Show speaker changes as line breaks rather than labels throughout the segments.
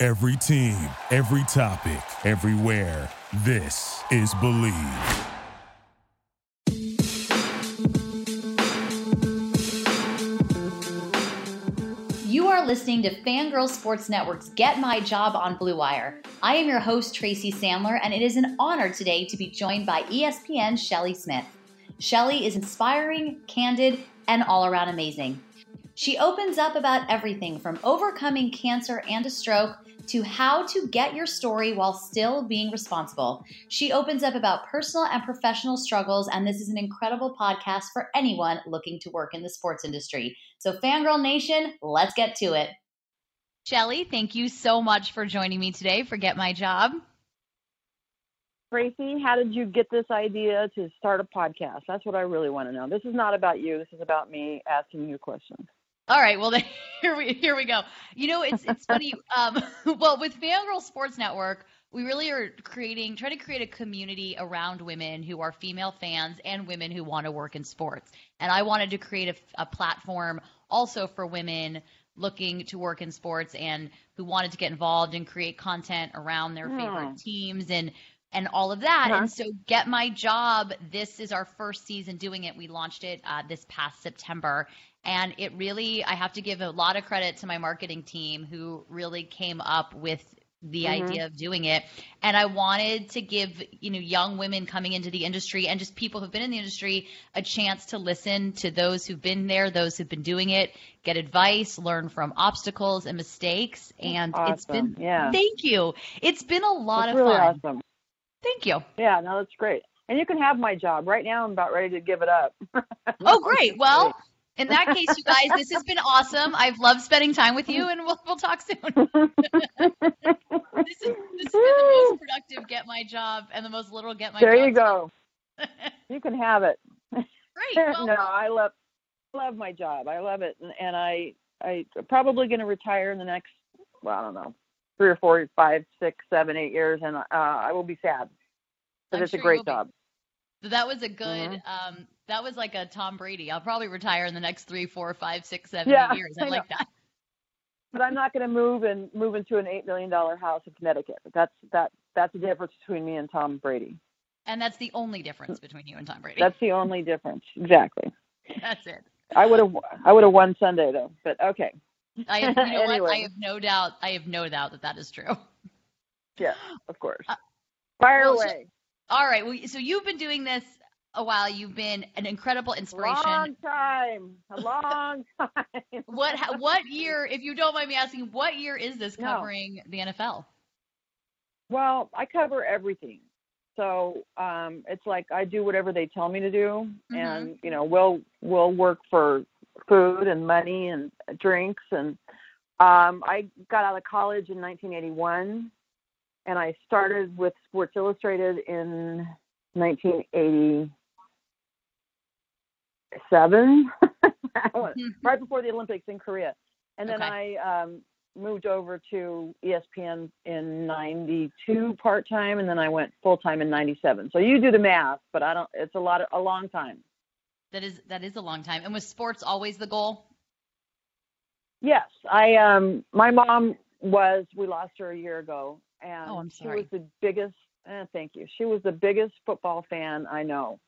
Every team, every topic, everywhere. This is Believe.
You are listening to Fangirl Sports Network's Get My Job on Blue Wire. I am your host, Tracy Sandler, and it is an honor today to be joined by ESPN's Shelley Smith. Shelley is inspiring, candid, and all around amazing. She opens up about everything from overcoming cancer and a stroke to how to get your story while still being responsible. She opens up about personal and professional struggles, and this is an incredible podcast for anyone looking to work in the sports industry. So, Fangirl Nation, let's get to it. Shelley, thank you so much for joining me today for Get My Job.
Tracy, how did you get this idea to start a podcast? That's what I really want to know. This is not about you. This is about me asking you questions.
All right, well, then, here we here we go. You know, it's it's funny. Um, well, with Fangirl Sports Network, we really are creating, trying to create a community around women who are female fans and women who want to work in sports. And I wanted to create a, a platform also for women looking to work in sports and who wanted to get involved and create content around their favorite teams and and all of that.
Uh-huh.
And so, Get My Job, this is our first season doing it. We launched it uh, this past September. And it really, I have to give a lot of credit to my marketing team who really came up with the
Mhm.
idea of doing it. And I wanted to give, you know, young women coming into the industry and just people who've been in the industry a chance to listen to those who've been there, those who've been doing it, get advice, learn from obstacles and mistakes. And it's been,
Yeah.
thank you. It's been a lot
That's
of
really
fun.
awesome.
Thank you.
Yeah, no, that's great. And you can have my job. Right now, I'm about ready to give it up.
Oh, great. Well, in that case, you guys, this has been awesome. I've loved spending time with you, and we'll we'll talk soon. this is this has been the most productive get my job and the most little get my
there
job.
There you go. You can have it.
Great. Well,
no, I love love my job. I love it, and, and I I probably going to retire in the next well, I don't know, three or four, five, six, seven, eight years, and uh, I will be sad
I'm
it's
sure
a great job.
That was a good.
Mhm.
Um, that was like a Tom Brady. I'll probably retire in the next three, four, five, six, seven,
Yeah,
years. I
I
like that.
But I'm not going to move and move into an eight million dollar house in Connecticut. That's that that's the difference between me and Tom Brady.
And that's the only difference between you and Tom Brady.
That's the only difference. Exactly.
That's it.
I would have I would have won Sunday though, but okay.
I have, you know what? I have no doubt. I have no doubt that that is true.
Yeah, of course.
Uh,
Fire
well,
away.
All right. Well, so you've been doing this a while. You've been an incredible inspiration.
A long time. A long time.
What what year, if you don't mind me asking, what year is this
No.
covering the NFL?
Well, I cover everything. So um, it's like I do whatever they tell me to do,
Mhm.
and you know we'll we'll work for food and money and drinks. And um, I got out of college in 1981, and I started with Sports Illustrated in 1987, right before the Olympics in Korea. And then
Okay.
I um, moved over to ESPN in 92 part time and then I went full time in 97. So you do the math, but I don't it's a lot of, a long time.
That is that is a long time. And was sports always the goal?
Yes, I um my mom was we lost her a year ago and
Oh, I'm sorry.
she was the biggest eh, thank you. She was the biggest football fan I know.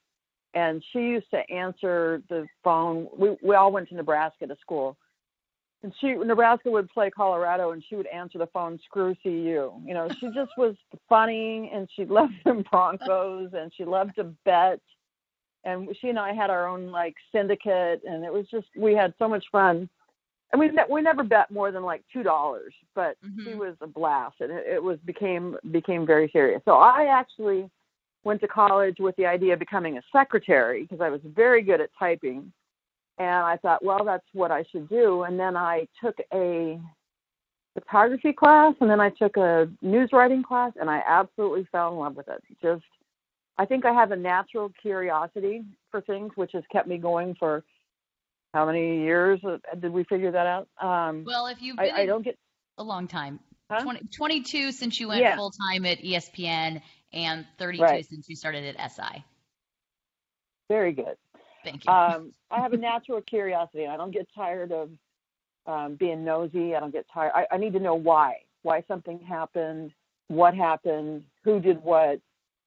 And she used to answer the phone. We we all went to Nebraska to school. And she Nebraska would play Colorado and she would answer the phone, screw CU. You know, she just was funny and she loved the Broncos and she loved to bet. And she and I had our own like syndicate and it was just we had so much fun. And we ne- we never bet more than like two dollars, but she
Mhm.
was a blast, and it, it was became became very serious. So I actually went to college with the idea of becoming a secretary because I was very good at typing, and I thought, well, that's what I should do. And then I took a photography class and then I took a news writing class and I absolutely fell in love with it. Just I think I have a natural curiosity for things which has kept me going for how many years uh, did we figure that out? Um,
well, if you've
I, I don't get
a long time,
huh?
20, 22 since you went
Yeah.
full time at ESPN and 32
Right.
since you started at SI.
very good.
Thank you.
um, I have a natural curiosity. I don't get tired of um, being nosy. I don't get tired. I, I need to know why, why something happened, what happened, who did what,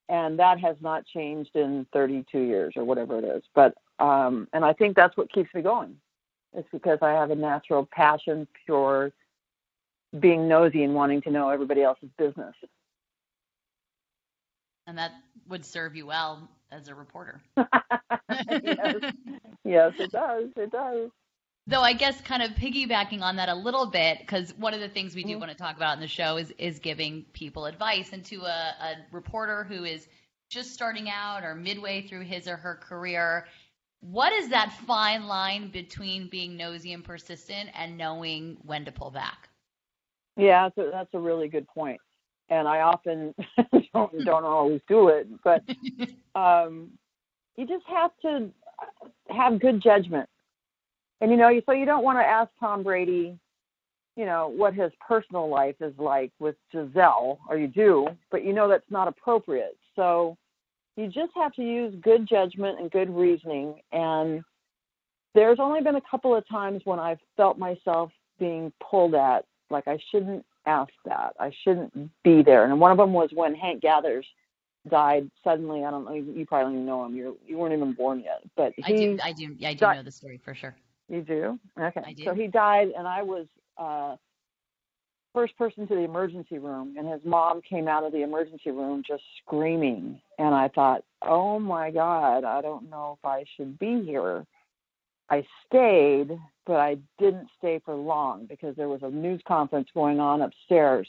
and that has not changed in 32 years or whatever it is. But um, and I think that's what keeps me going. It's because I have a natural passion for being nosy and wanting to know everybody else's business.
and that would serve you well as a reporter.
yes. yes, it does. It does.
Though I guess kind of piggybacking on that a little bit, because one of the things we do
Mhm.
want to talk about in the show is is giving people advice. And to a, a reporter who is just starting out or midway through his or her career, what is that fine line between being nosy and persistent and knowing when to pull back?
Yeah, that's a, that's a really good point. And I often don't don't always do it, but um, you just have to have good judgment. And you know, so you don't want to ask Tom Brady, you know, what his personal life is like with Gisele, or you do, but you know that's not appropriate. So you just have to use good judgment and good reasoning. And there's only been a couple of times when I've felt myself being pulled at, like I shouldn't ask that. I shouldn't be there. And one of them was when Hank Gathers died suddenly. I don't know. You probably don't even know him. You you weren't even born yet. But he,
I do, I do, I do
Di-
know the story for sure.
you do? Okay.
I do.
So he died, and I was uh, first person to the emergency room, and his mom came out of the emergency room just screaming. And I thought, oh my God, I don't know if I should be here. I stayed, but I didn't stay for long because there was a news conference going on upstairs.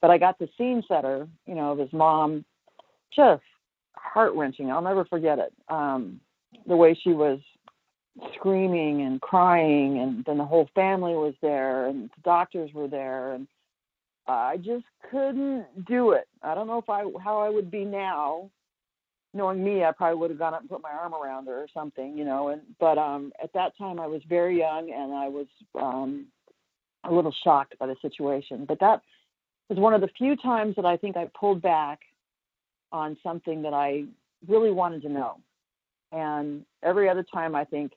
But I got the scene setter, you know, of his mom, just heart wrenching. I'll never forget it. Um, the way she was screaming and crying and then the whole family was there and the doctors were there and I just couldn't do it. I don't know if I how I would be now. Knowing me, I probably would have gone up and put my arm around her or something, you know. And but um at that time I was very young and I was um a little shocked by the situation. But that was one of the few times that I think I pulled back on something that I really wanted to know. And every other time I think,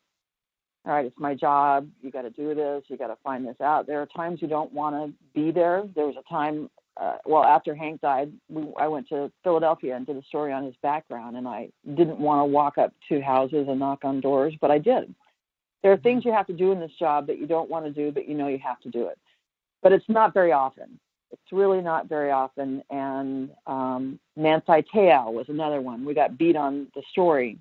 all right, it's my job. You got to do this. You got to find this out. There are times you don't want to be there. There was a time, uh, well, after Hank died, we, I went to Philadelphia and did a story on his background, and I didn't want to walk up to houses and knock on doors, but I did. There are things you have to do in this job that you don't want to do, but you know you have to do it. But it's not very often. It's really not very often. And um, Manti Te'o was another one. We got beat on the story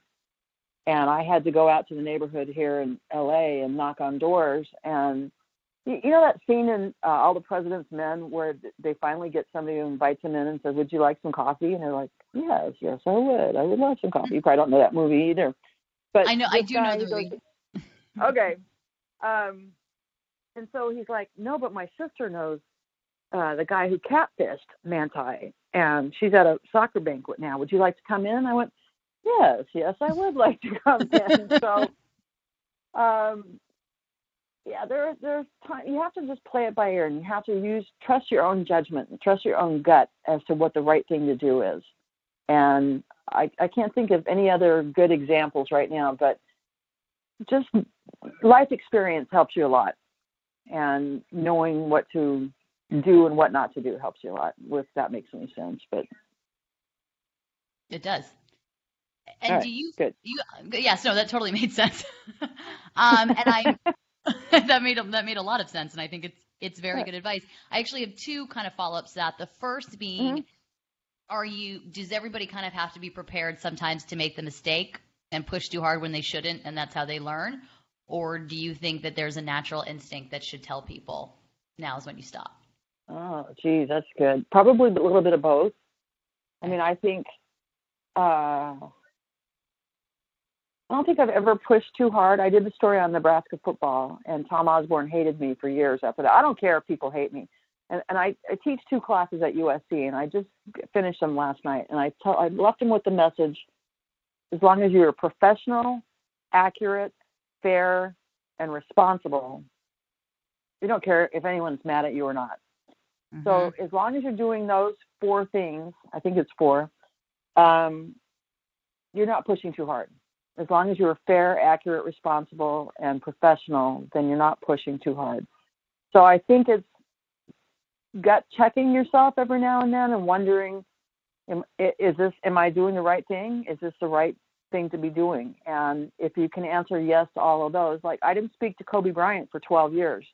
and I had to go out to the neighborhood here in LA and knock on doors. And you, you know that scene in uh, All the President's Men where they finally get somebody who invites them in and says, "Would you like some coffee?" And they're like, "Yes, yes, I would. I would love some coffee." You probably don't know that movie either. But
I know, I do know the movie.
okay. Um, and so he's like, no, but my sister knows uh, the guy who catfished Manti, and she's at a soccer banquet now. Would you like to come in? I went, yes, yes, I would like to come in. so, um, yeah, there, there's time. You have to just play it by ear, and you have to use trust your own judgment, and trust your own gut as to what the right thing to do is. And I, I can't think of any other good examples right now, but just life experience helps you a lot and knowing what to do and what not to do helps you a lot if that makes any sense but
It does. And
right,
do you,
good.
you? Yes, no, that totally made sense. um, and I that made a, that made a lot of sense, and I think it's it's very good advice. I actually have two kind of follow ups to that. The first being,
Mhm.
are you? Does everybody kind of have to be prepared sometimes to make the mistake and push too hard when they shouldn't, and that's how they learn? Or do you think that there's a natural instinct that should tell people now is when you stop?
oh geez that's good probably a little bit of both i mean i think uh I don't think I've ever pushed too hard. I did the story on Nebraska football, and Tom Osborne hated me for years after that. I don't care if people hate me. and, and I, I teach two classes at USC, and I just finished them last night. And I tell I left them with the message: as long as you're professional, accurate, fair, and responsible, you don't care if anyone's mad at you or not. Mm-hmm. So as long as you're doing those four things, I think it's four, um, you're not pushing too hard. As long as you're fair, accurate, responsible, and professional, then you're not pushing too hard. So I think it's gut checking yourself every now and then and wondering, is this, am I doing the right thing? Is this the right thing to be doing? And if you can answer yes to all of those, like I didn't speak to Kobe Bryant for 12 years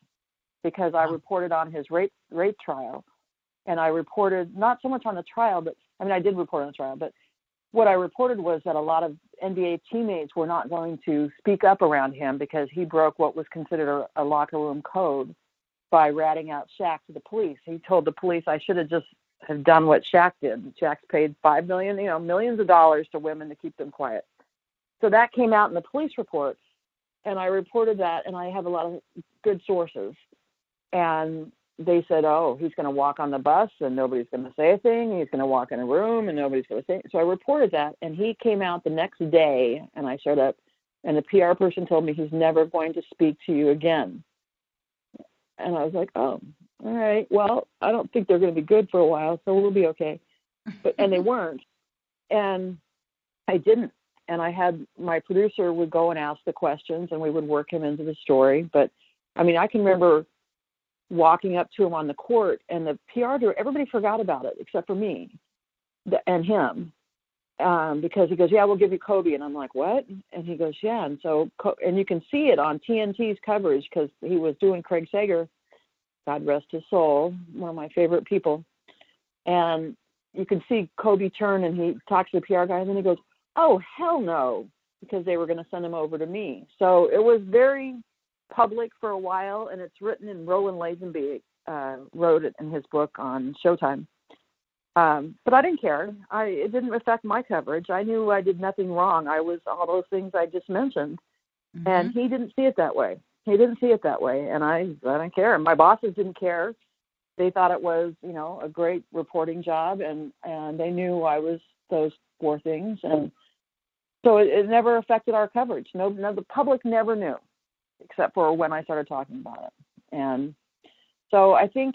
because I reported on his rape rape trial, and I reported not so much on the trial, but I mean I did report on the trial, but what I reported was that a lot of NBA teammates were not going to speak up around him because he broke what was considered a, a locker room code by ratting out Shaq to the police. He told the police I should have just have done what Shaq did. Shaq's paid five million, you know, millions of dollars to women to keep them quiet. So that came out in the police report, and I reported that, and I have a lot of good sources and they said, "Oh, he's going to walk on the bus and nobody's going to say a thing. He's going to walk in a room and nobody's going to say." So I reported that, and he came out the next day, and I showed up, and the PR person told me he's never going to speak to you again. And I was like, "Oh, all right. Well, I don't think they're going to be good for a while, so we'll be okay." But and they weren't, and I didn't. And I had my producer would go and ask the questions, and we would work him into the story. But I mean, I can remember walking up to him on the court, and the PR director, everybody forgot about it except for me and him. Um, because he goes, yeah, we'll give you Kobe, and I'm like, what? And he goes, yeah. And so, and you can see it on TNT's coverage because he was doing Craig Sager, God rest his soul, one of my favorite people, and you can see Kobe turn and he talks to the PR guy, and then he goes, oh hell no, because they were going to send him over to me. So it was very public for a while, and it's written in Roland Lazenby uh, wrote it in his book on Showtime. Um, but I didn't care. I it didn't affect my coverage. I knew I did nothing wrong. I was all those things I just mentioned, mm-hmm. and he didn't see it that way. He didn't see it that way, and I I don't care. My bosses didn't care. They thought it was you know a great reporting job, and and they knew I was those four things, and so it, it never affected our coverage. No, no, the public never knew except for when I started talking about it. And so I think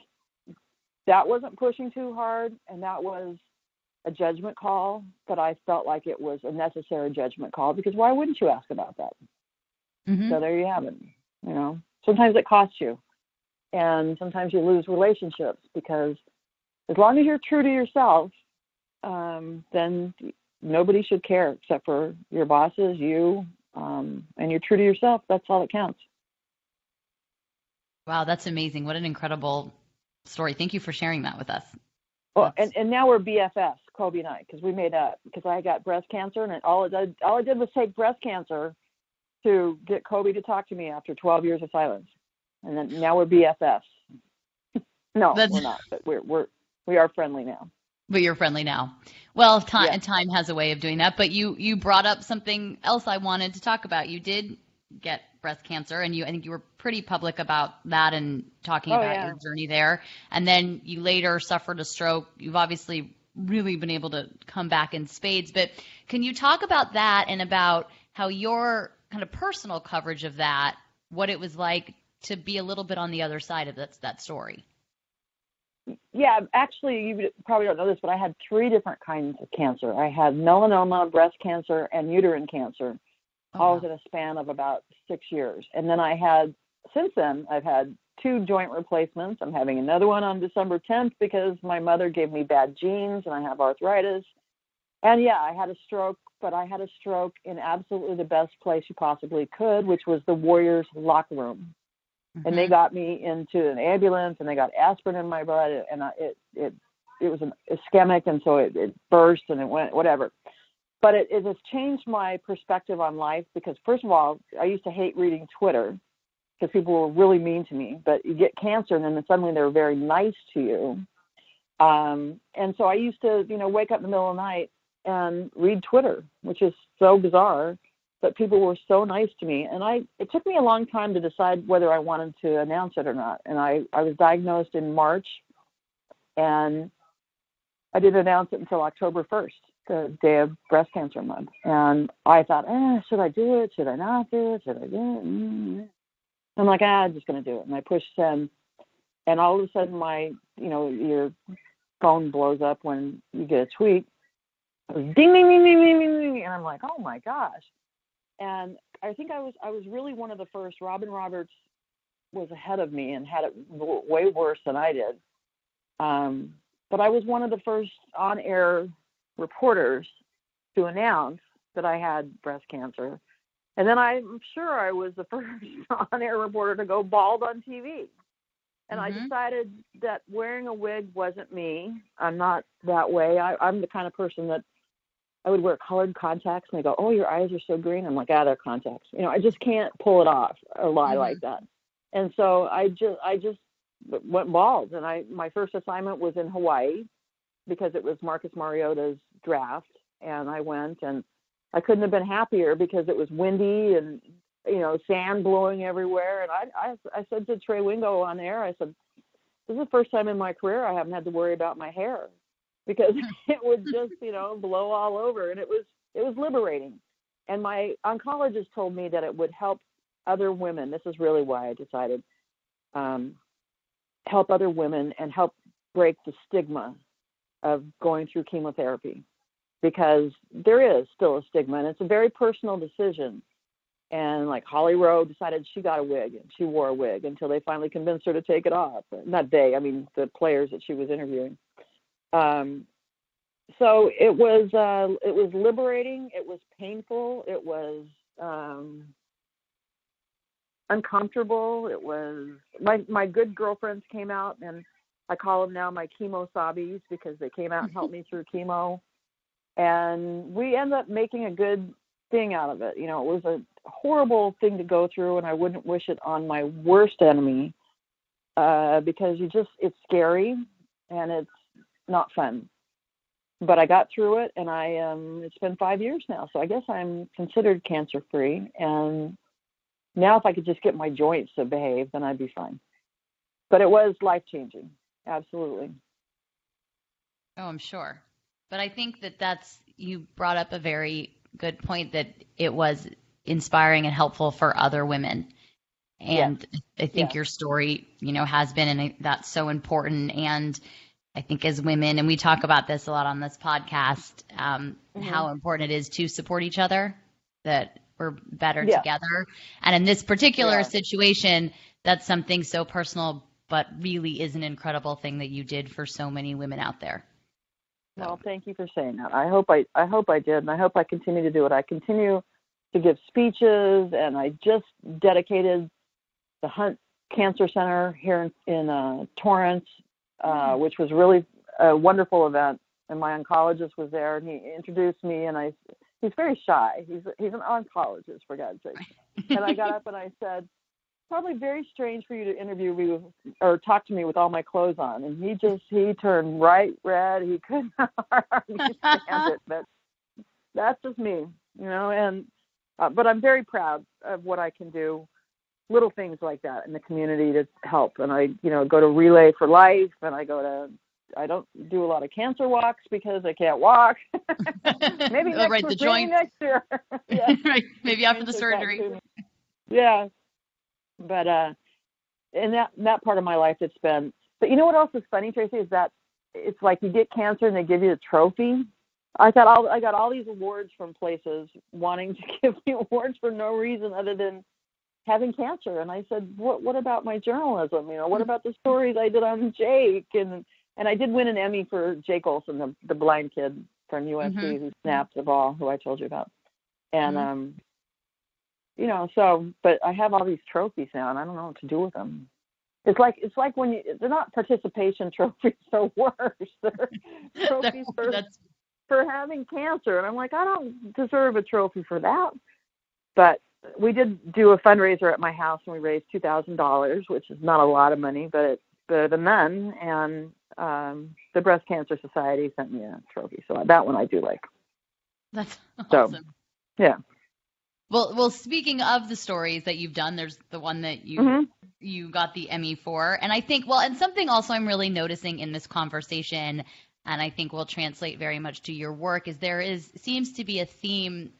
that wasn't pushing too hard, and that was a judgment call, but I felt like it was a necessary judgment call because why wouldn't you ask about that? Mm-hmm. So there you have it. You know, sometimes it costs you, and sometimes you lose relationships because as long as you're true to yourself, um, then nobody should care except for your bosses, you, um, and you're true to yourself, that's all that counts.
Wow, that's amazing. What an incredible story. Thank you for sharing that with us.
Well, and, and now we're BFFs, Kobe and I, because we made up because I got breast cancer, and all it did, all I did was take breast cancer to get Kobe to talk to me after 12 years of silence, and then now we're BFFs. no, That's... we're not, but we're we're we are friendly now.
But you're friendly now. Well, time yeah. time has a way of doing that. But you you brought up something else I wanted to talk about. You did get breast cancer, and you I think you were pretty public about that and talking oh, about yeah. your journey there. And then you later suffered a stroke. You've obviously really been able to come back in spades. But can you talk about that and about how your kind of personal coverage of that, what it was like to be a little bit on the other side of that that story?
Yeah, actually, you probably don't know this, but I had three different kinds of cancer. I had melanoma, breast cancer, and uterine cancer, oh, all wow. within a span of about six years. And then I had, since then, I've had two joint replacements. I'm having another one on December 10th because my mother gave me bad genes and I have arthritis. And yeah, I had a stroke, but I had a stroke in absolutely the best place you possibly could, which was the Warriors locker room mm-hmm. and they mm-hmm. got me into an ambulance and they got aspirin in my blood and I, it it it was an ischemic and so it, it burst and it went whatever but it, it has changed my perspective on life because first of all i used to hate reading twitter because people were really mean to me but you get cancer and then suddenly they're very nice to you um, and so i used to you know wake up in the middle of the night and read twitter which is so bizarre but people were so nice to me and i it took me a long time to decide whether i wanted to announce it or not and i i was diagnosed in march and I didn't announce it until October 1st, the day of breast cancer month. And I thought, eh, should I do it? Should I not do it? Should I do it? Mm-hmm. I'm like, ah, I'm just going to do it. And I push send. And all of a sudden, my, you know, your phone blows up when you get a tweet. Ding, ding, ding, ding, ding, ding. And I'm like, oh my gosh. And I think I was I was really one of the first. Robin Roberts was ahead of me and had it way worse than I did. Um, but I was one of the first on-air reporters to announce that I had breast cancer. And then I'm sure I was the first on-air reporter to go bald on TV. And mm-hmm. I decided that wearing a wig wasn't me. I'm not that way. I, I'm the kind of person that I would wear colored contacts and they go, "Oh, your eyes are so green." I'm like, "Ah, they're contacts." You know, I just can't pull it off or lie mm-hmm. like that. And so I just I just went bald, and I my first assignment was in Hawaii because it was Marcus Mariota's draft, and I went and I couldn't have been happier because it was windy and you know sand blowing everywhere. And I I, I said to Trey Wingo on air, I said, "This is the first time in my career I haven't had to worry about my hair because it would just you know blow all over, and it was it was liberating." And my oncologist told me that it would help other women. This is really why I decided um, help other women and help break the stigma of going through chemotherapy because there is still a stigma and it's a very personal decision. And like Holly Rowe decided she got a wig and she wore a wig until they finally convinced her to take it off. Not they, I mean the players that she was interviewing. Um, so it was uh, it was liberating. It was painful. It was um, uncomfortable. It was my my good girlfriends came out, and I call them now my chemo sobbies because they came out and helped me through chemo, and we end up making a good thing out of it. You know, it was a horrible thing to go through, and I wouldn't wish it on my worst enemy uh, because you just it's scary and it's not fun. But I got through it, and I um, it's been five years now, so I guess I'm considered cancer free, and now, if I could just get my joints to behave, then I'd be fine. But it was life changing, absolutely.
Oh, I'm sure. But I think that that's, you brought up a very good point that it was inspiring and helpful for other women. And yes. I think yes. your story, you know, has been, and that's so important. And I think as women, and we talk about this a lot on this podcast, um, mm-hmm. how important it is to support each other. That we're better yeah. together. And in this particular yeah. situation, that's something so personal, but really is an incredible thing that you did for so many women out there.
Well, thank you for saying that. I hope I, I hope I did, and I hope I continue to do it. I continue to give speeches, and I just dedicated the Hunt Cancer Center here in, in uh, Torrance, uh, mm-hmm. which was really a wonderful event. And my oncologist was there, and he introduced me, and I he's very shy. He's he's an oncologist for God's sake. and I got up and I said, probably very strange for you to interview me with, or talk to me with all my clothes on. And he just he turned bright red. He couldn't hardly stand it. But that's just me, you know. And uh, but I'm very proud of what I can do. Little things like that in the community to help. And I, you know, go to Relay for Life, and I go to I don't do a lot of cancer walks because I can't walk. maybe next,
right, the joint.
next year.
yeah. right, maybe after the surgery.
Yeah, but uh, in that that part of my life, it's been. But you know what else is funny, Tracy, is that it's like you get cancer and they give you a trophy. I got all I got all these awards from places wanting to give me awards for no reason other than having cancer. And I said, what what about my journalism? You know, what about the stories I did on Jake and and I did win an Emmy for Jake Olson, the the blind kid from USC mm-hmm. who snapped the ball, who I told you about. And mm-hmm. um you know, so but I have all these trophies now and I don't know what to do with them. It's like it's like when you they're not participation trophies, they're worse. They're trophies for for having cancer. And I'm like, I don't deserve a trophy for that. But we did do a fundraiser at my house and we raised two thousand dollars, which is not a lot of money, but it's better than none. And um, the Breast Cancer Society sent me a trophy, so that one I do like.
That's awesome. So,
yeah.
Well, well, speaking of the stories that you've done, there's the one that you mm-hmm. you got the Emmy for, and I think well, and something also I'm really noticing in this conversation, and I think will translate very much to your work is there is seems to be a theme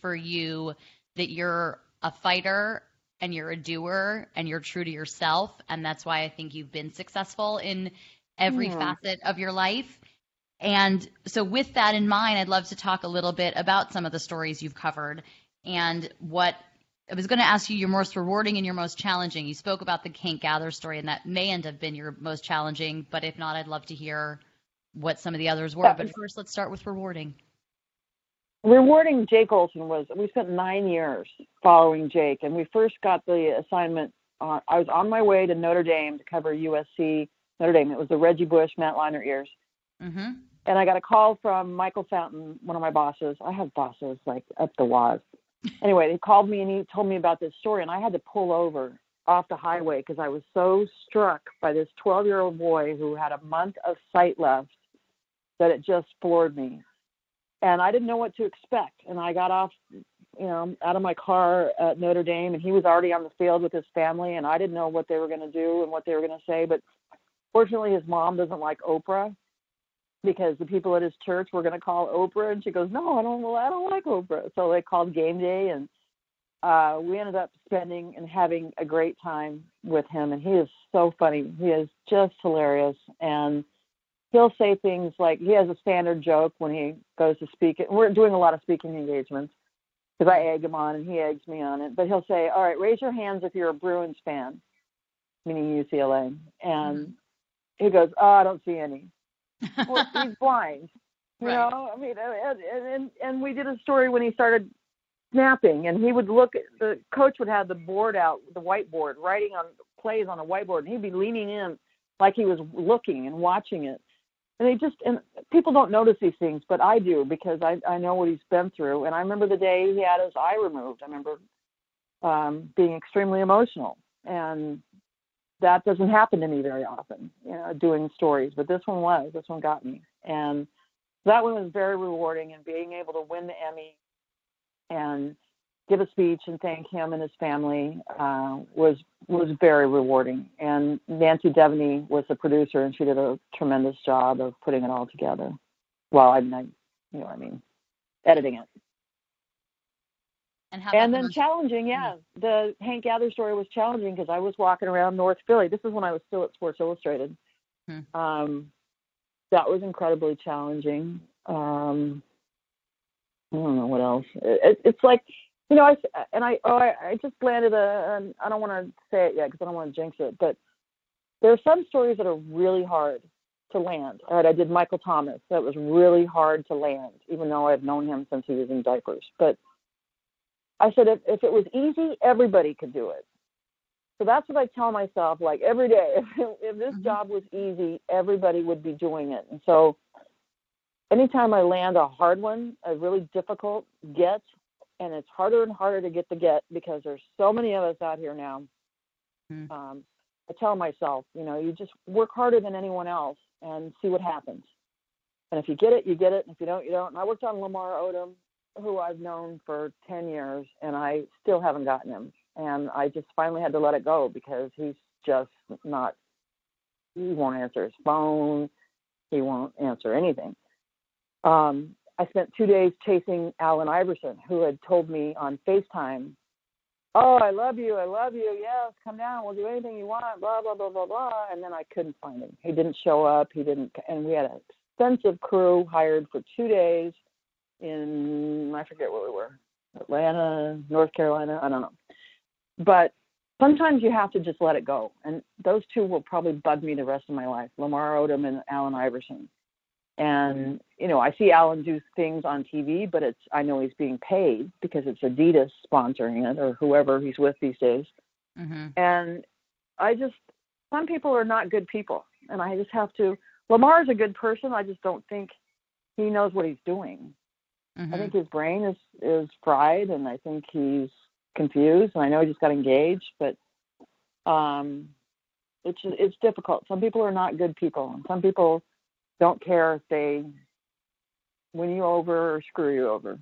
for you that you're a fighter and you're a doer and you're true to yourself, and that's why I think you've been successful in every facet of your life. And so, with that in mind, I'd love to talk a little bit about some of the stories you've covered and what I was going to ask you your most rewarding and your most challenging. You spoke about the Hank Gather story, and that may end up being your most challenging. But if not, I'd love to hear what some of the others were. But first, let's start with rewarding.
Rewarding Jake Olson was we spent nine years following Jake, and we first got the assignment. Uh, I was on my way to Notre Dame to cover USC Notre Dame. It was the Reggie Bush, Matt Leinart years. Mm-hmm. And I got a call from Michael Fountain, one of my bosses. I have bosses like up the waz anyway, he called me and he told me about this story, and I had to pull over off the highway because I was so struck by this 12 year old boy who had a month of sight left that it just floored me. And I didn't know what to expect. And I got off, you know, out of my car at Notre Dame, and he was already on the field with his family, and I didn't know what they were going to do and what they were going to say. But fortunately, his mom doesn't like Oprah, because the people at his church were going to call Oprah, and she goes, "No, I don't. Well, I don't like Oprah." So they called game day, and uh, we ended up spending and having a great time with him. And he is so funny. He is just hilarious, and he'll say things like he has a standard joke when he goes to speak. We're doing a lot of speaking engagements because I egg him on and he eggs me on it. But he'll say, "All right, raise your hands if you're a Bruins fan," meaning UCLA, and mm-hmm. he goes, "Oh, I don't see any." well, he's blind. You right. know, I mean, and, and and we did a story when he started snapping, and he would look. At, the coach would have the board out, the whiteboard, writing on plays on a whiteboard, and he'd be leaning in like he was looking and watching it. And they just and people don't notice these things, but I do because I I know what he's been through. And I remember the day he had his eye removed. I remember um, being extremely emotional, and that doesn't happen to me very often, you know, doing stories. But this one was. This one got me, and that one was very rewarding. And being able to win the Emmy and give a speech and thank him and his family uh, was was very rewarding. And Nancy Devaney was the producer, and she did a tremendous job of putting it all together. Well, I, I you know, I mean, editing it.
And,
and then challenging, yeah. Mm-hmm. The Hank Gather story was challenging because I was walking around North Philly. This is when I was still at Sports Illustrated. Hmm. Um, that was incredibly challenging. Um, I don't know what else. It, it's like, you know, I and I oh I, I just landed a. I don't want to say it yet because I don't want to jinx it, but there are some stories that are really hard to land. All right, I did Michael Thomas. That was really hard to land, even though I've known him since he was in diapers. But I said, if, if it was easy, everybody could do it. So that's what I tell myself, like every day. If, if this mm-hmm. job was easy, everybody would be doing it. And so anytime I land a hard one, a really difficult get, and it's harder and harder to get the get because there's so many of us out here now. Mm-hmm. Um, I tell myself, you know, you just work harder than anyone else and see what happens. And if you get it, you get it. And if you don't, you don't. And I worked on Lamar Odom who I've known for 10 years and I still haven't gotten him. And I just finally had to let it go because he's just not, he won't answer his phone. He won't answer anything. Um, I spent two days chasing Allen Iverson, who had told me on FaceTime, Oh, I love you. I love you. Yes, come down. We'll do anything you want. Blah, blah, blah, blah, blah. And then I couldn't find him. He didn't show up. He didn't, and we had an extensive crew hired for two days in I forget where we were, Atlanta, North Carolina, I don't know. But sometimes you have to just let it go, and those two will probably bug me the rest of my life: Lamar Odom and Allen Iverson. And you know, I see Allen do things on TV, but it's I know he's being paid because it's Adidas sponsoring it or whoever he's with these days. Mm-hmm. And I just some people are not good people, and I just have to. Lamar's a good person. I just don't think he knows what he's doing. Mm-hmm. I think his brain is is fried, and I think he's confused. And I know he just got engaged, but um, it's it's difficult. Some people are not good people, and some people don't care if they win you over or screw you over.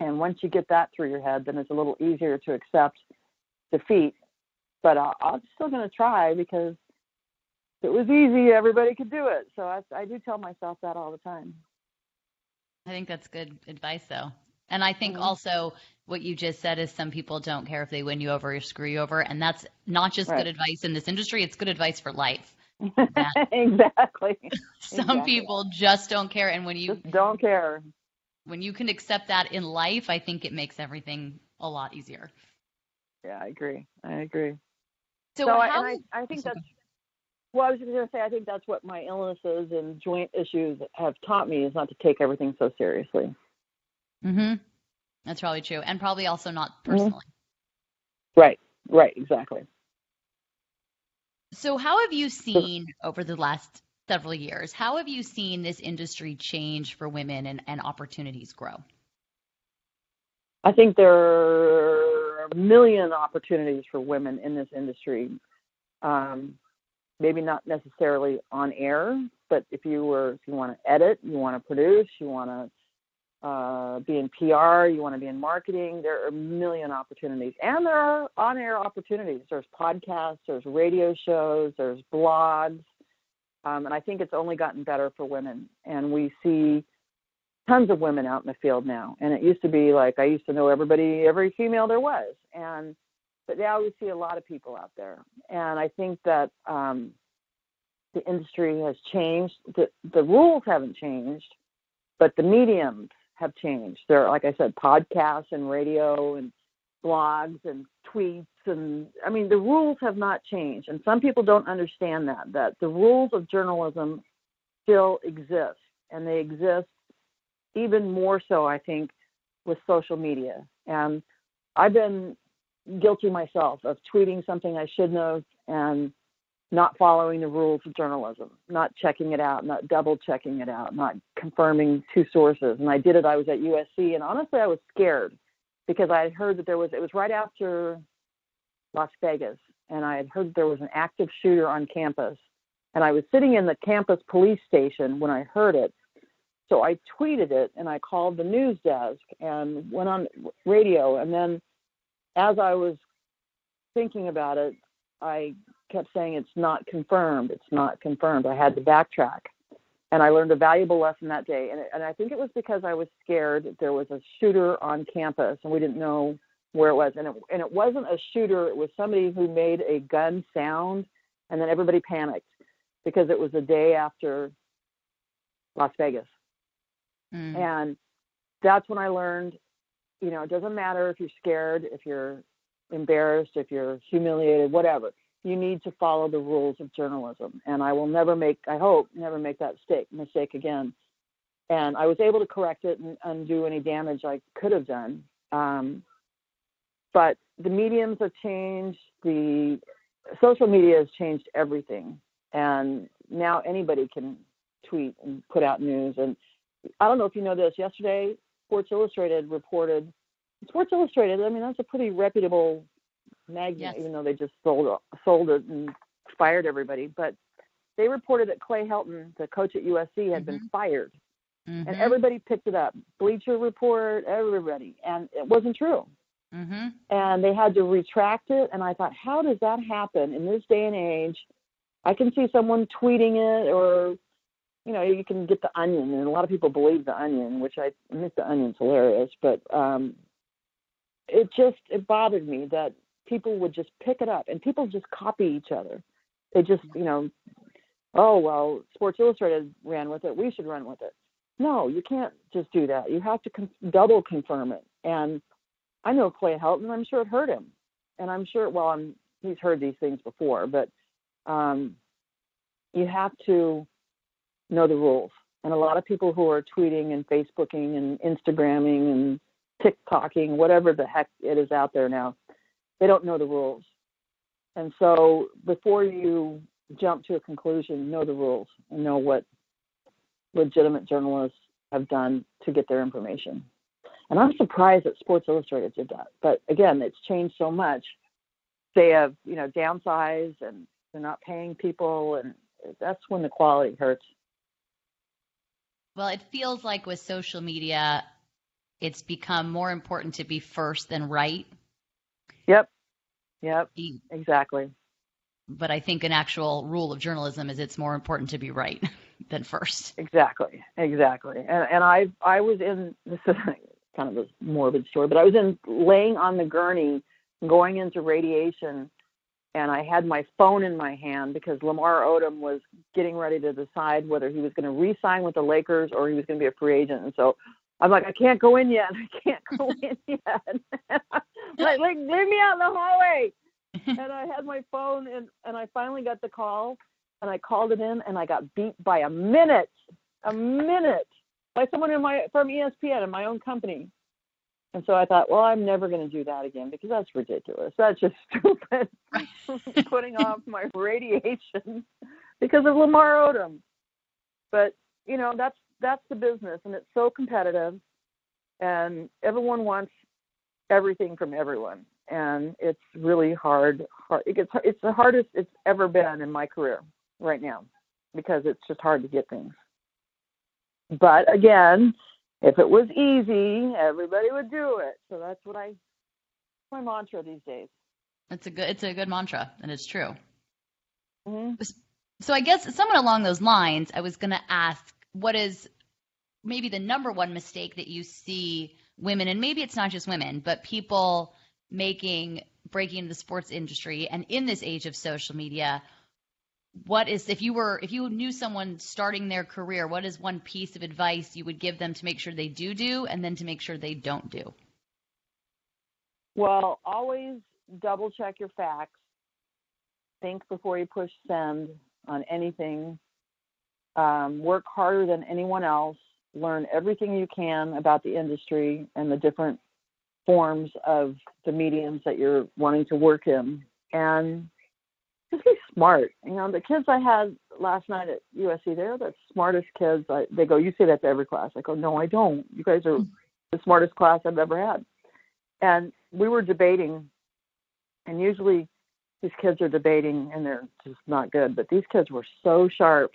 And once you get that through your head, then it's a little easier to accept defeat. But uh, I'm still going to try because if it was easy, everybody could do it. So I, I do tell myself that all the time.
I think that's good advice, though. And I think mm-hmm. also what you just said is some people don't care if they win you over or screw you over. And that's not just right. good advice in this industry, it's good advice for life.
exactly.
Some
exactly.
people just don't care. And when you
just don't care.
When you can accept that in life, I think it makes everything a lot easier.
Yeah, I agree. I agree.
So,
so
how,
I, I think that's well, I was just going to say, I think that's what my illnesses and joint issues have taught me is not to take everything so seriously.
Mhm. That's probably true, and probably also not mm-hmm. personally.
Mm-hmm. Right. Right. Exactly.
So, how have you seen over the last several years? How have you seen this industry change for women and, and opportunities grow?
I think there are a million opportunities for women in this industry. Um, maybe not necessarily on air, but if you were if you want to edit, you want to produce, you want to uh, be in PR, you want to be in marketing, there are a million opportunities. And there are on air opportunities. There's podcasts, there's radio shows, there's blogs. Um, and I think it's only gotten better for women. And we see tons of women out in the field now. And it used to be like I used to know everybody, every female there was. And but now we see a lot of people out there. And I think that um, the industry has changed. The, the rules haven't changed, but the mediums have changed. There are, like I said, podcasts and radio and blogs and tweets and I mean the rules have not changed and some people don't understand that that the rules of journalism still exist and they exist even more so I think with social media and I've been guilty myself of tweeting something I shouldn't have and not following the rules of journalism, not checking it out, not double checking it out, not confirming two sources. And I did it. I was at USC, and honestly, I was scared because I had heard that there was. It was right after Las Vegas, and I had heard there was an active shooter on campus. And I was sitting in the campus police station when I heard it. So I tweeted it and I called the news desk and went on radio. And then as I was thinking about it, I kept saying it's not confirmed, it's not confirmed. I had to backtrack. And I learned a valuable lesson that day. And, and I think it was because I was scared there was a shooter on campus and we didn't know where it was. And it, and it wasn't a shooter, it was somebody who made a gun sound and then everybody panicked because it was the day after Las Vegas. Mm. And that's when I learned, you know, it doesn't matter if you're scared, if you're embarrassed, if you're humiliated, whatever you need to follow the rules of journalism. And I will never make, I hope, never make that mistake, mistake again. And I was able to correct it and undo any damage I could have done. Um, but the mediums have changed. The social media has changed everything. And now anybody can tweet and put out news. And I don't know if you know this. Yesterday, Sports Illustrated reported. Sports Illustrated. I mean, that's a pretty reputable magnet, yes. even though they just sold sold it and fired everybody. But they reported that Clay Helton, the coach at USC, had mm-hmm. been fired, mm-hmm. and everybody picked it up. Bleacher Report, everybody, and it wasn't true. Mm-hmm. And they had to retract it. And I thought, how does that happen in this day and age? I can see someone tweeting it, or you know, you can get the Onion, and a lot of people believe the Onion, which I, I think the Onion's hilarious. But um, it just it bothered me that people would just pick it up and people just copy each other. They just, you know, oh, well, Sports Illustrated ran with it. We should run with it. No, you can't just do that. You have to con- double confirm it. And I know Clay Helton. I'm sure it hurt him. And I'm sure, well, I'm, he's heard these things before, but um, you have to know the rules. And a lot of people who are tweeting and Facebooking and Instagramming and TikToking, whatever the heck it is out there now, they don't know the rules. And so before you jump to a conclusion, know the rules and know what legitimate journalists have done to get their information. And I'm surprised that Sports Illustrated did that. But again, it's changed so much. They have, you know, downsized and they're not paying people and that's when the quality hurts.
Well, it feels like with social media, it's become more important to be first than right.
Yep. Yep. Exactly.
But I think an actual rule of journalism is it's more important to be right than first.
Exactly. Exactly. And and I I was in this is kind of a morbid story, but I was in laying on the gurney going into radiation and I had my phone in my hand because Lamar Odom was getting ready to decide whether he was going to re-sign with the Lakers or he was going to be a free agent. And so I'm like, I can't go in yet. I can't go in yet. like, like, leave me out in the hallway. and I had my phone, and and I finally got the call, and I called it in, and I got beat by a minute, a minute by someone in my from ESPN in my own company. And so I thought, well, I'm never going to do that again because that's ridiculous. That's just stupid. Putting off my radiation because of Lamar Odom. But you know, that's that's the business, and it's so competitive, and everyone wants everything from everyone, and it's really hard. hard it gets it's the hardest it's ever been in my career right now because it's just hard to get things. But again, if it was easy, everybody would do it. So that's what I my mantra these days.
It's a good it's a good mantra, and it's true.
Mm-hmm.
So I guess somewhat along those lines, I was going to ask, what is maybe the number one mistake that you see women, and maybe it's not just women, but people making breaking into the sports industry, and in this age of social media, what is if you were if you knew someone starting their career what is one piece of advice you would give them to make sure they do do and then to make sure they don't do?
Well always double check your facts. Think before you push send on anything um, work harder than anyone else learn everything you can about the industry and the different forms of the mediums that you're wanting to work in and just be smart. You know, the kids I had last night at USC, they're the smartest kids. I, they go, you say that to every class. I go, no, I don't. You guys are the smartest class I've ever had. And we were debating, and usually these kids are debating and they're just not good. But these kids were so sharp,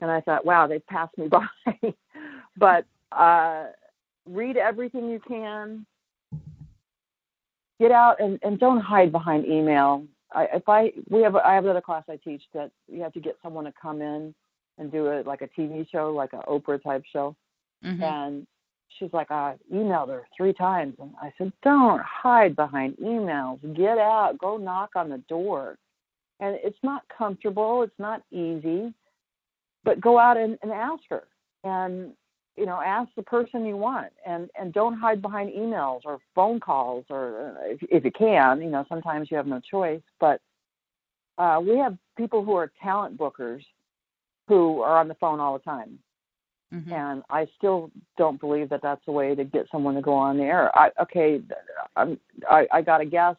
and I thought, wow, they've passed me by. but uh, read everything you can. Get out and, and don't hide behind email I, if I we have I have another class I teach that you have to get someone to come in and do it like a TV show, like an Oprah type show,
mm-hmm.
and she's like, I emailed her three times, and I said, don't hide behind emails. Get out, go knock on the door, and it's not comfortable, it's not easy, but go out and, and ask her, and you know ask the person you want and and don't hide behind emails or phone calls or uh, if, if you can you know sometimes you have no choice but uh, we have people who are talent bookers who are on the phone all the time
mm-hmm.
and i still don't believe that that's a way to get someone to go on the air I, okay I'm, I, I got a guest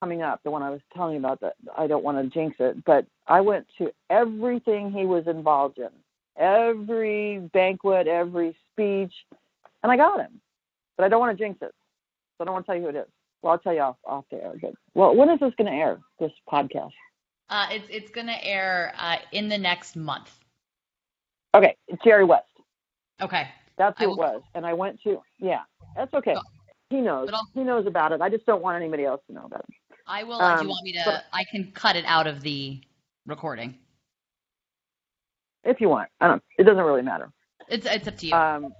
coming up the one i was telling you about that i don't want to jinx it but i went to everything he was involved in every banquet, every speech, and I got him. But I don't want to jinx it. So I don't want to tell you who it is. Well, I'll tell you off off the air. Good. Well, when is this going to air? This podcast?
Uh, it's it's going to air uh, in the next month.
Okay, Jerry West.
Okay.
That's who it was, and I went to. Yeah, that's okay. He knows. He knows about it. I just don't want anybody else to know about it.
I will. Um, do you um, want me to? But, I can cut it out of the recording
if you want. I don't. It doesn't really matter.
It's it's up to you.
Um,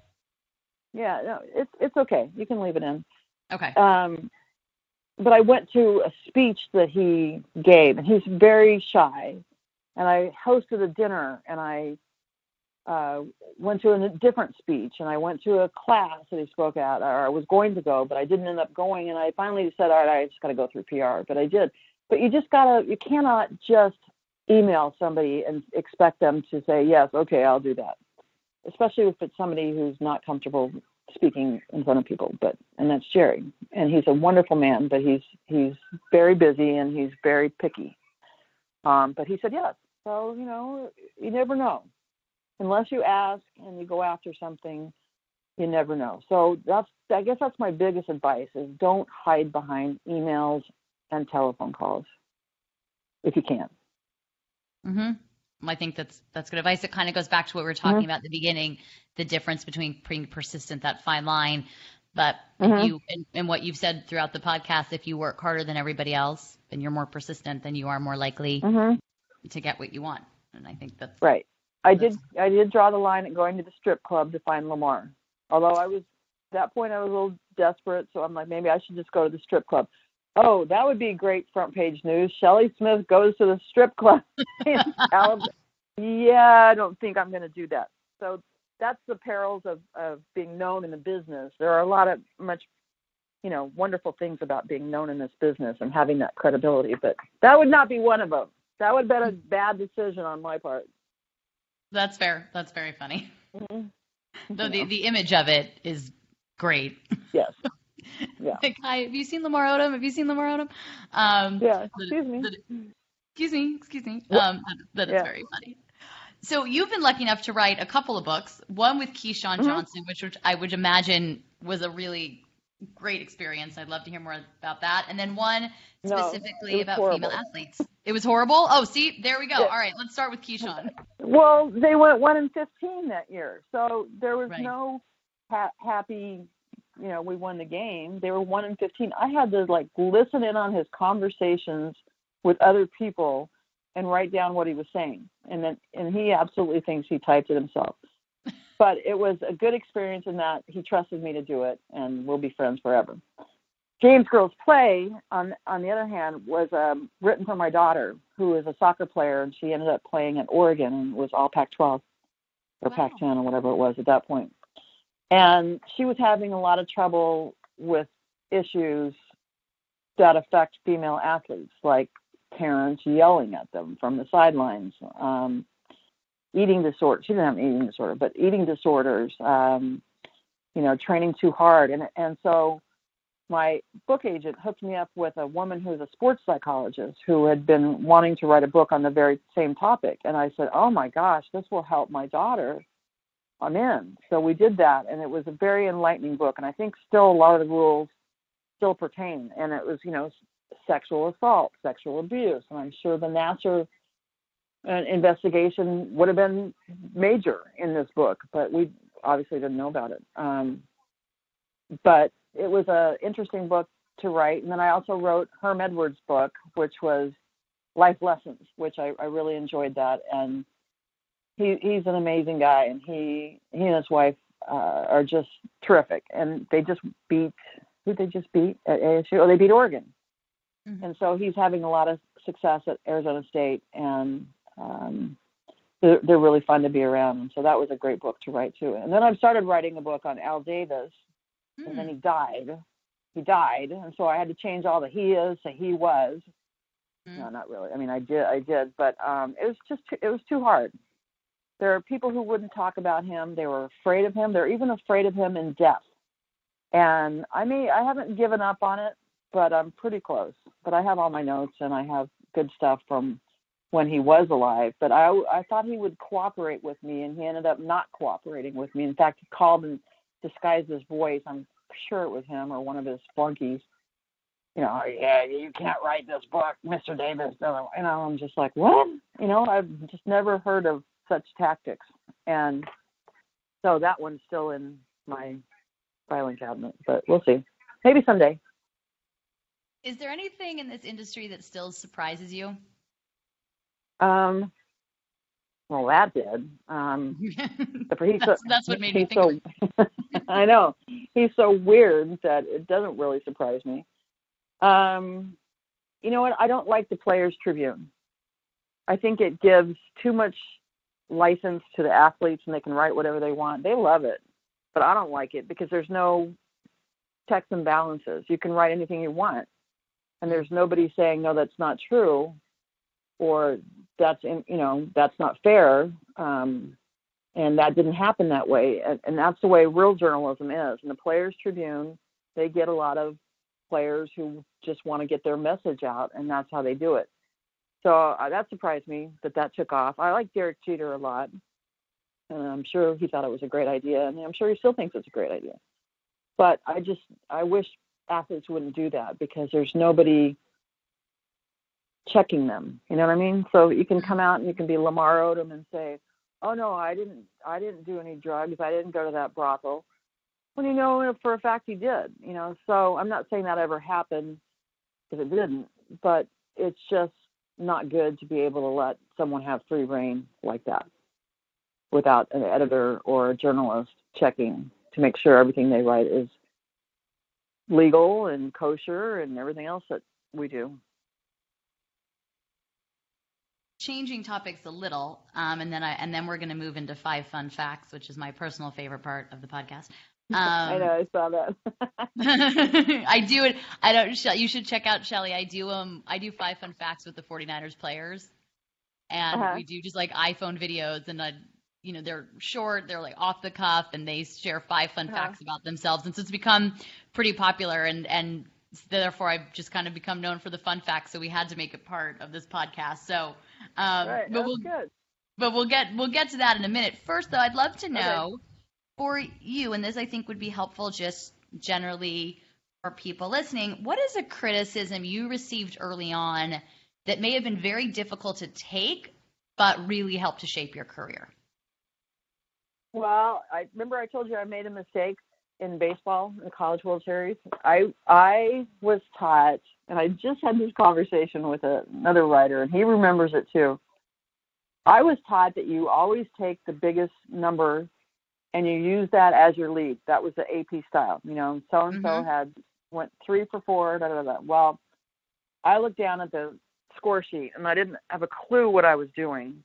yeah, no, it's it's okay. You can leave it in.
Okay.
Um, but I went to a speech that he gave, and he's very shy. And I hosted a dinner, and I uh, went to a different speech, and I went to a class that he spoke at, or I was going to go, but I didn't end up going. And I finally said, all right, I just got to go through PR, but I did. But you just gotta, you cannot just email somebody and expect them to say yes okay i'll do that especially if it's somebody who's not comfortable speaking in front of people but and that's jerry and he's a wonderful man but he's he's very busy and he's very picky um but he said yes so you know you never know unless you ask and you go after something you never know so that's i guess that's my biggest advice is don't hide behind emails and telephone calls if you can
Mm-hmm. I think that's that's good advice. It kind of goes back to what we were talking
Mhm.
about at the beginning, the difference between being persistent, that fine line. But
Mhm.
you and, and what you've said throughout the podcast, if you work harder than everybody else and you're more persistent, then you are more likely
hmm
to get what you want. And I think that's
Right. I did. I did draw the line at going to the strip club to find Lamar. Although I was at that point, I was a little desperate, so I'm like, maybe I should just go to the strip club. Oh, that would be great front page news. Shelley Smith goes to the strip club in Alabama. Yeah, I don't think I'm going to do that. So that's the perils of of being known in the business. There are a lot of much, you know, wonderful things about being known in this business and having that credibility, but that would not be one of them. That would have been a bad decision on my part.
That's fair. That's very funny.
Mhm.
Though the, the image of it is great.
Yes. Yeah.
Have you seen Lamar Odom? Have you seen Lamar Odom? Um,
Yeah.
the-
Excuse me.
the- excuse me, excuse me. Um, that, is
Yeah.
very funny. So you've been lucky enough to write a couple of books. One with Keyshawn
Mhm.
Johnson, which, which I would imagine was a really great experience. I'd love to hear more about that. And then one specifically
was
about
horrible.
female athletes. It was horrible. Oh, see, there we go.
Yeah.
All right, let's start with Keyshawn.
Well, they went one and fifteen that year, so there was
Right.
no ha- happy. You know, we won the game. They were one and fifteen. I had to like listen in on his conversations with other people and write down what he was saying, and then and he absolutely thinks he typed it himself. But it was a good experience in that he trusted me to do it, and we'll be friends forever. Games Girls Play, on on the other hand, was um, written for my daughter, who is a soccer player, and she ended up playing at Oregon and was all Pac-12 or
Wow.
Pac-10 or whatever it was at that point. And she was having a lot of trouble with issues that affect female athletes, like parents yelling at them from the sidelines, um, eating disorder. She didn't have an eating disorder, but eating disorders, um, you know, training too hard, and and so my book agent hooked me up with a woman who's a sports psychologist who had been wanting to write a book on the very same topic. And I said, Oh my gosh, this will help my daughter. I'm in. So we did that, and it was a very enlightening book. And I think still a lot of the rules still pertain. And it was, you know, sexual assault, sexual abuse. And I'm sure the Nassar uh, investigation would have been major in this book, but we obviously didn't know about it. Um, but it was an interesting book to write. And then I also wrote Herm Edwards' book, which was Life Lessons, which I, I really enjoyed that. And he he's an amazing guy, and he he and his wife uh, are just terrific. And they just beat who they just beat at ASU? Oh, they beat Oregon.
Mhm.
And so he's having a lot of success at Arizona State, and um, they're, they're really fun to be around. And so that was a great book to write too. And then I've started writing a book on Al Davis, and then
Hmm.
he died. He died, and so I had to change all the he is to he was.
Mm.
No, not really. I mean, I did, I did, but um, it was just, too, it was too hard. There are people who wouldn't talk about him. They were afraid of him. They're even afraid of him in death. And I mean, I haven't given up on it, but I'm pretty close. But I have all my notes, and I have good stuff from when he was alive. But I, I thought he would cooperate with me, and he ended up not cooperating with me. In fact, he called and disguised his voice. I'm sure it was him or one of his flunkies. You know, yeah, you can't write this book, Mr. Davis. Know, I'm just like, what? You know, I've just never heard of such tactics. And so that one's still in my filing cabinet, but we'll see. Maybe someday.
Is there anything in this industry that still surprises you?
Um, well, that did. Um, but he's so,
that's, that's what made me think.
so, I know he's so weird that it doesn't really surprise me. Um, you know what? I don't like the Players Tribune. I think it gives too much license to the athletes, and they can write whatever they want. They love it, but I don't like it because there's no checks and balances. You can write anything you want, and there's nobody saying no, that's not true, or that's in, you know that's not fair. Um, and that didn't happen that way. And, and that's the way real journalism is. And the players tribune they get a lot of players who just want to get their message out and that's how they do it. So uh, that surprised me that that took off. I like derek jeter a lot and i'm sure he thought it was a great idea and i'm sure he still thinks it's a great idea. But i just i wish athletes wouldn't do that because there's nobody checking them. You know what I mean? So you can come out and you can be Lamar Odom and say, "Oh no, I didn't. I didn't do any drugs. I didn't go to that brothel." When you know for a fact you did. You know. So I'm not saying that ever happened because it didn't, but it's just not good to be able to let someone have free reign like that without an editor or a journalist checking to make sure everything they write is legal and kosher and everything else that we do.
Changing topics a little, um, and then I and then we're going to move into five fun facts, which is my personal favorite part of the podcast.
Um, I know, I saw that.
I do it. I don't. You should check out Shelley. I do um. I do five fun facts with the 49ers players, and uh-huh. we do just like iPhone videos, and I you know they're short they're like off the cuff and they share five fun uh-huh. facts about themselves and so it's become pretty popular and and therefore i've just kind of become known for the fun facts so we had to make it part of this podcast so
um right, but we'll good.
but we'll get we'll get to that in a minute first though i'd love to know okay. for you and this i think would be helpful just generally for people listening what is a criticism you received early on that may have been very difficult to take but really helped to shape your career
well, I remember I told you I made a mistake in baseball in the College World Series. I I was taught, and I just had this conversation with a, another writer, and he remembers it too. I was taught that you always take the biggest number and you use that as your lead. That was the AP style. You know, so and so had went three for four. Da, da, da. Well, I looked down at the score sheet and I didn't have a clue what I was doing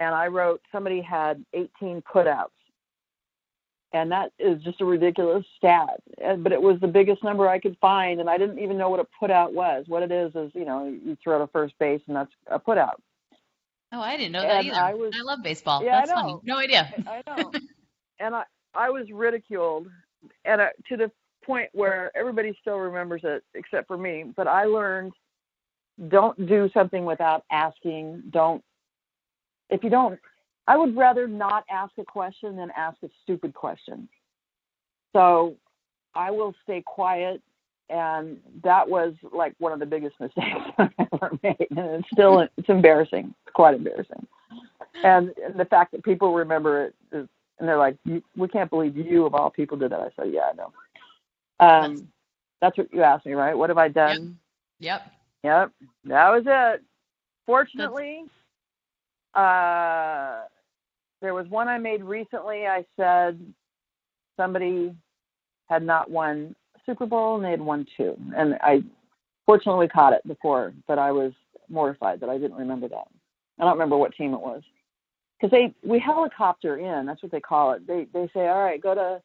and I wrote somebody had 18 putouts. And that is just a ridiculous stat. But it was the biggest number I could find, and I didn't even know what a putout was. What it is is, you know, you throw to first base, and that's a putout.
Oh, I didn't know that and either. I, was, I love baseball.
Yeah,
that's
I know.
funny. No idea.
I know. and I, I was ridiculed, and I, to the point where everybody still remembers it except for me. But I learned don't do something without asking. Don't if you don't, I would rather not ask a question than ask a stupid question. So I will stay quiet. And that was like one of the biggest mistakes I've ever made. And it's still, it's embarrassing. It's quite embarrassing. And, and the fact that people remember it is, and they're like, we can't believe you of all people did that. I said, yeah, I know. Um, that's what you asked me, right? What have I done?
Yep.
Yep. yep. That was it. Fortunately, that's- uh, there was one I made recently. I said somebody had not won Super Bowl and they had won two, and I fortunately caught it before, but I was mortified that I didn't remember that. I don't remember what team it was because they we helicopter in. That's what they call it. They they say, all right, go to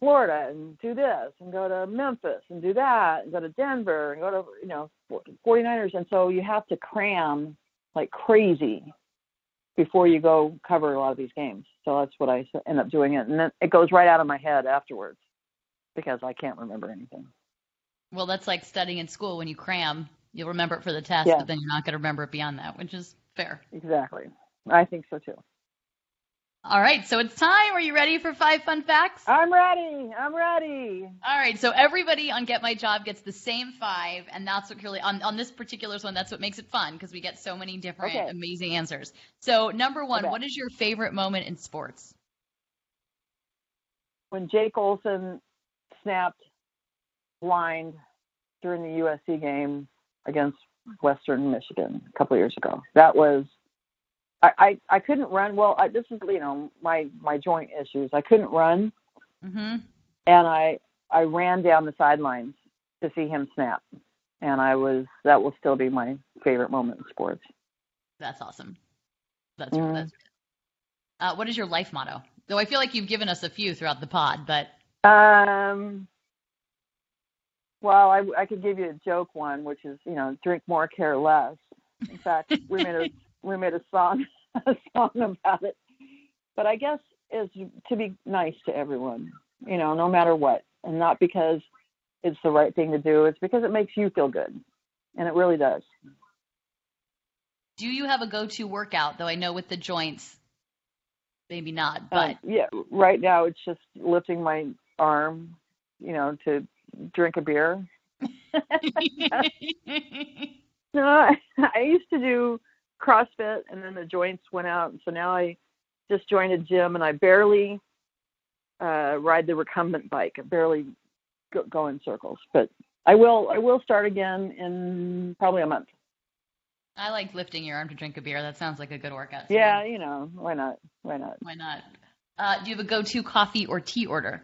Florida and do this, and go to Memphis and do that, and go to Denver and go to you know 49ers, and so you have to cram like crazy before you go cover a lot of these games. So that's what I end up doing it, and then it goes right out of my head afterwards because I can't remember anything.
Well, that's like studying in school when you cram. You'll remember it for the test,
yeah.
but then you're not going to remember it beyond that, which is fair.
Exactly. I think so too.
All right, so it's time. Are you ready for five fun facts?
I'm ready. I'm ready.
All right, so everybody on Get My Job gets the same five, and that's what really on on this particular one. That's what makes it fun because we get so many different
okay.
amazing answers. So number one,
okay.
what is your favorite moment in sports?
When Jake Olson snapped blind during the USC game against Western Michigan a couple years ago. That was I, I, I couldn't run. Well, I, this is you know my my joint issues. I couldn't run,
mm-hmm.
and I I ran down the sidelines to see him snap, and I was that will still be my favorite moment in sports.
That's awesome. That's mm. that's. Uh, what is your life motto? Though I feel like you've given us a few throughout the pod, but
um, well, I I could give you a joke one, which is you know drink more, care less. In fact, we made a we made a song a song about it. But I guess is to be nice to everyone, you know, no matter what, and not because it's the right thing to do. It's because it makes you feel good, and it really does.
Do you have a go-to workout? Though I know with the joints, maybe not. But
um, yeah, right now it's just lifting my arm, you know, to drink a beer. No, I, I used to do CrossFit, and then the joints went out, and so now I just joined a gym, and I barely uh, ride the recumbent bike. I barely go, go in circles, but I will. I will start again in probably a month.
I like lifting your arm to drink a beer. That sounds like a good workout.
Yeah, you know, why not? Why not?
Why not? Uh, do you have a go-to coffee or tea order?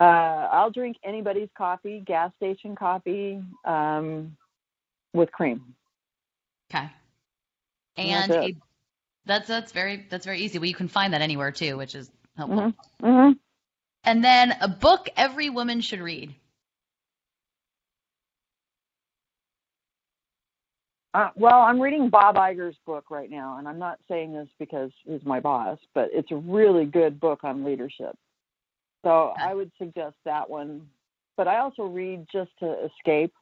Uh, I'll drink anybody's coffee, gas station coffee, um, with cream.
Okay.
And that's
a,
it.
that's that's very that's very easy. Well, you can find that anywhere too, which is helpful.
hmm hmm
And then a book every woman should read.
Uh, well, I'm reading Bob Iger's book right now, and I'm not saying this because he's my boss, but it's a really good book on leadership. So
Okay.
I would suggest that one. But I also read just to escape.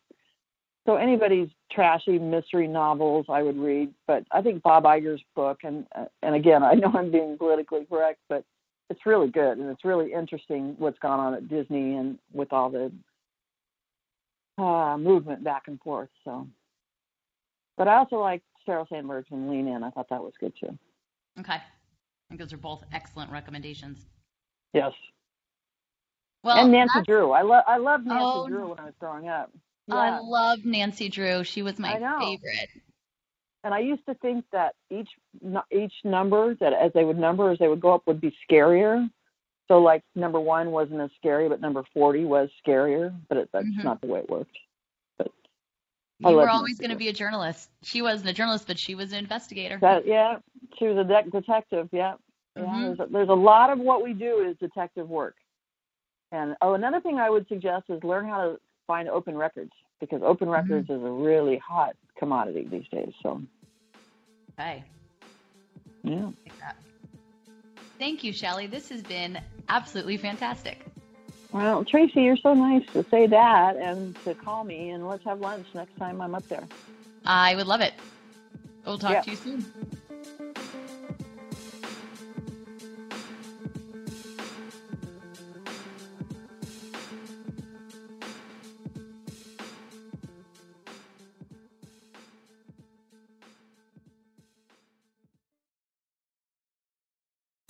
So anybody's trashy mystery novels I would read, but I think Bob Iger's book, and and again, I know I'm being politically correct, but it's really good and it's really interesting what's gone on at Disney and with all the uh, movement back and forth. So. But I also like Sheryl Sandberg's and Lean In. I thought that was good too.
Okay. I think those are both excellent recommendations.
Yes.
Well,
and Nancy Drew. I love I loved Nancy
Oh,
Drew when I was growing up.
I
Yeah.
love Nancy Drew. She was my favorite.
and I used to think that each each number that as they would number as they would go up would be scarier. So like number one wasn't as scary, but number forty was scarier. But it, that's
Mhm.
not the way it worked. I
You
love
were always going to be a journalist. She wasn't a journalist, but she was an investigator.
That yeah, she was a de- detective. Yeah, yeah.
Mhm.
There's, a, there's a lot of what we do is detective work. And oh, another thing I would suggest is learn how to find open records because open mm-hmm. records is a really hot commodity these days. So
okay.
yeah,
Thank you, Shelley. This has been absolutely fantastic.
well, Tracy, you're so nice to say that and to call me and let's have lunch next time I'm up there.
I would love it. We'll talk
Yeah.
to you soon.